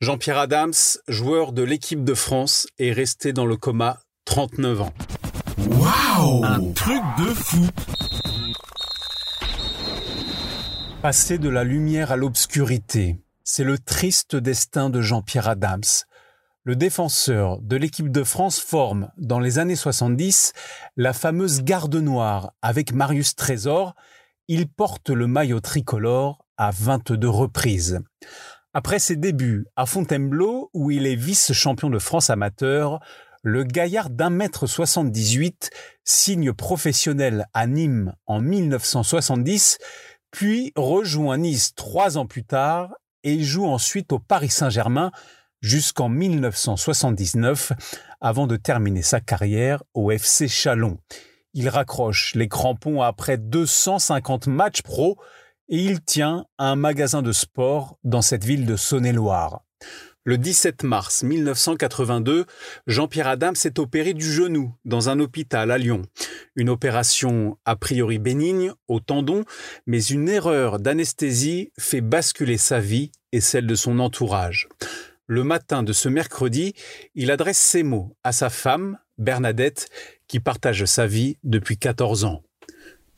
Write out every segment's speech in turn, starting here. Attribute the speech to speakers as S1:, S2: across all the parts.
S1: Jean-Pierre Adams, joueur de l'équipe de France, est resté dans le coma 39 ans.
S2: Waouh Un truc de fou
S1: Passer de la lumière à l'obscurité, c'est le triste destin de Jean-Pierre Adams. Le défenseur de l'équipe de France forme, dans les années 70, la fameuse garde noire avec Marius Trésor. Il porte le maillot tricolore à 22 reprises. Après ses débuts à Fontainebleau, où il est vice-champion de France amateur, le gaillard d'un mètre 78 signe professionnel à Nîmes en 1970, puis rejoint Nice trois ans plus tard et joue ensuite au Paris Saint-Germain jusqu'en 1979 avant de terminer sa carrière au FC Chalon. Il raccroche les crampons après 250 matchs pro il tient un magasin de sport dans cette ville de Saône-et-Loire. Le 17 mars 1982, Jean-Pierre Adam s'est opéré du genou dans un hôpital à Lyon. Une opération a priori bénigne au tendon, mais une erreur d'anesthésie fait basculer sa vie et celle de son entourage. Le matin de ce mercredi, il adresse ces mots à sa femme, Bernadette, qui partage sa vie depuis 14 ans.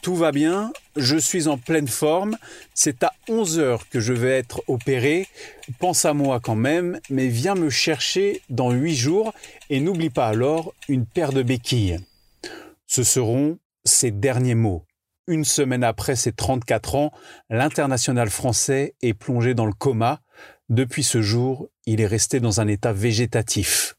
S1: Tout va bien, je suis en pleine forme, c'est à 11 heures que je vais être opéré, pense à moi quand même, mais viens me chercher dans 8 jours et n'oublie pas alors une paire de béquilles. Ce seront ses derniers mots. Une semaine après ses 34 ans, l'international français est plongé dans le coma. Depuis ce jour, il est resté dans un état végétatif.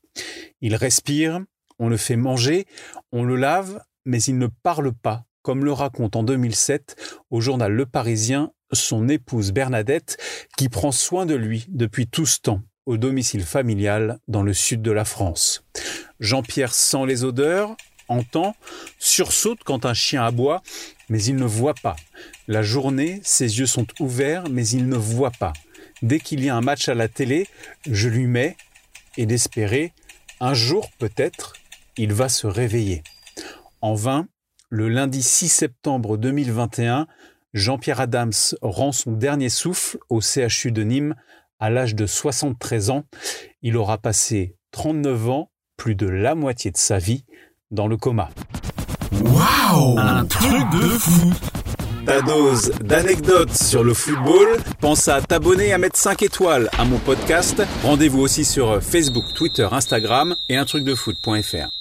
S1: Il respire, on le fait manger, on le lave, mais il ne parle pas comme le raconte en 2007 au journal Le Parisien son épouse Bernadette, qui prend soin de lui depuis tout ce temps au domicile familial dans le sud de la France. Jean-Pierre sent les odeurs, entend, sursaute quand un chien aboie, mais il ne voit pas. La journée, ses yeux sont ouverts, mais il ne voit pas. Dès qu'il y a un match à la télé, je lui mets, et d'espérer, un jour peut-être, il va se réveiller. En vain, le lundi 6 septembre 2021, Jean-Pierre Adams rend son dernier souffle au CHU de Nîmes à l'âge de 73 ans. Il aura passé 39 ans, plus de la moitié de sa vie, dans le coma.
S2: Waouh Un truc de fou
S1: ta dose d'anecdotes sur le football. Pense à t'abonner et à mettre 5 étoiles à mon podcast. Rendez-vous aussi sur Facebook, Twitter, Instagram et un truc de foot.fr.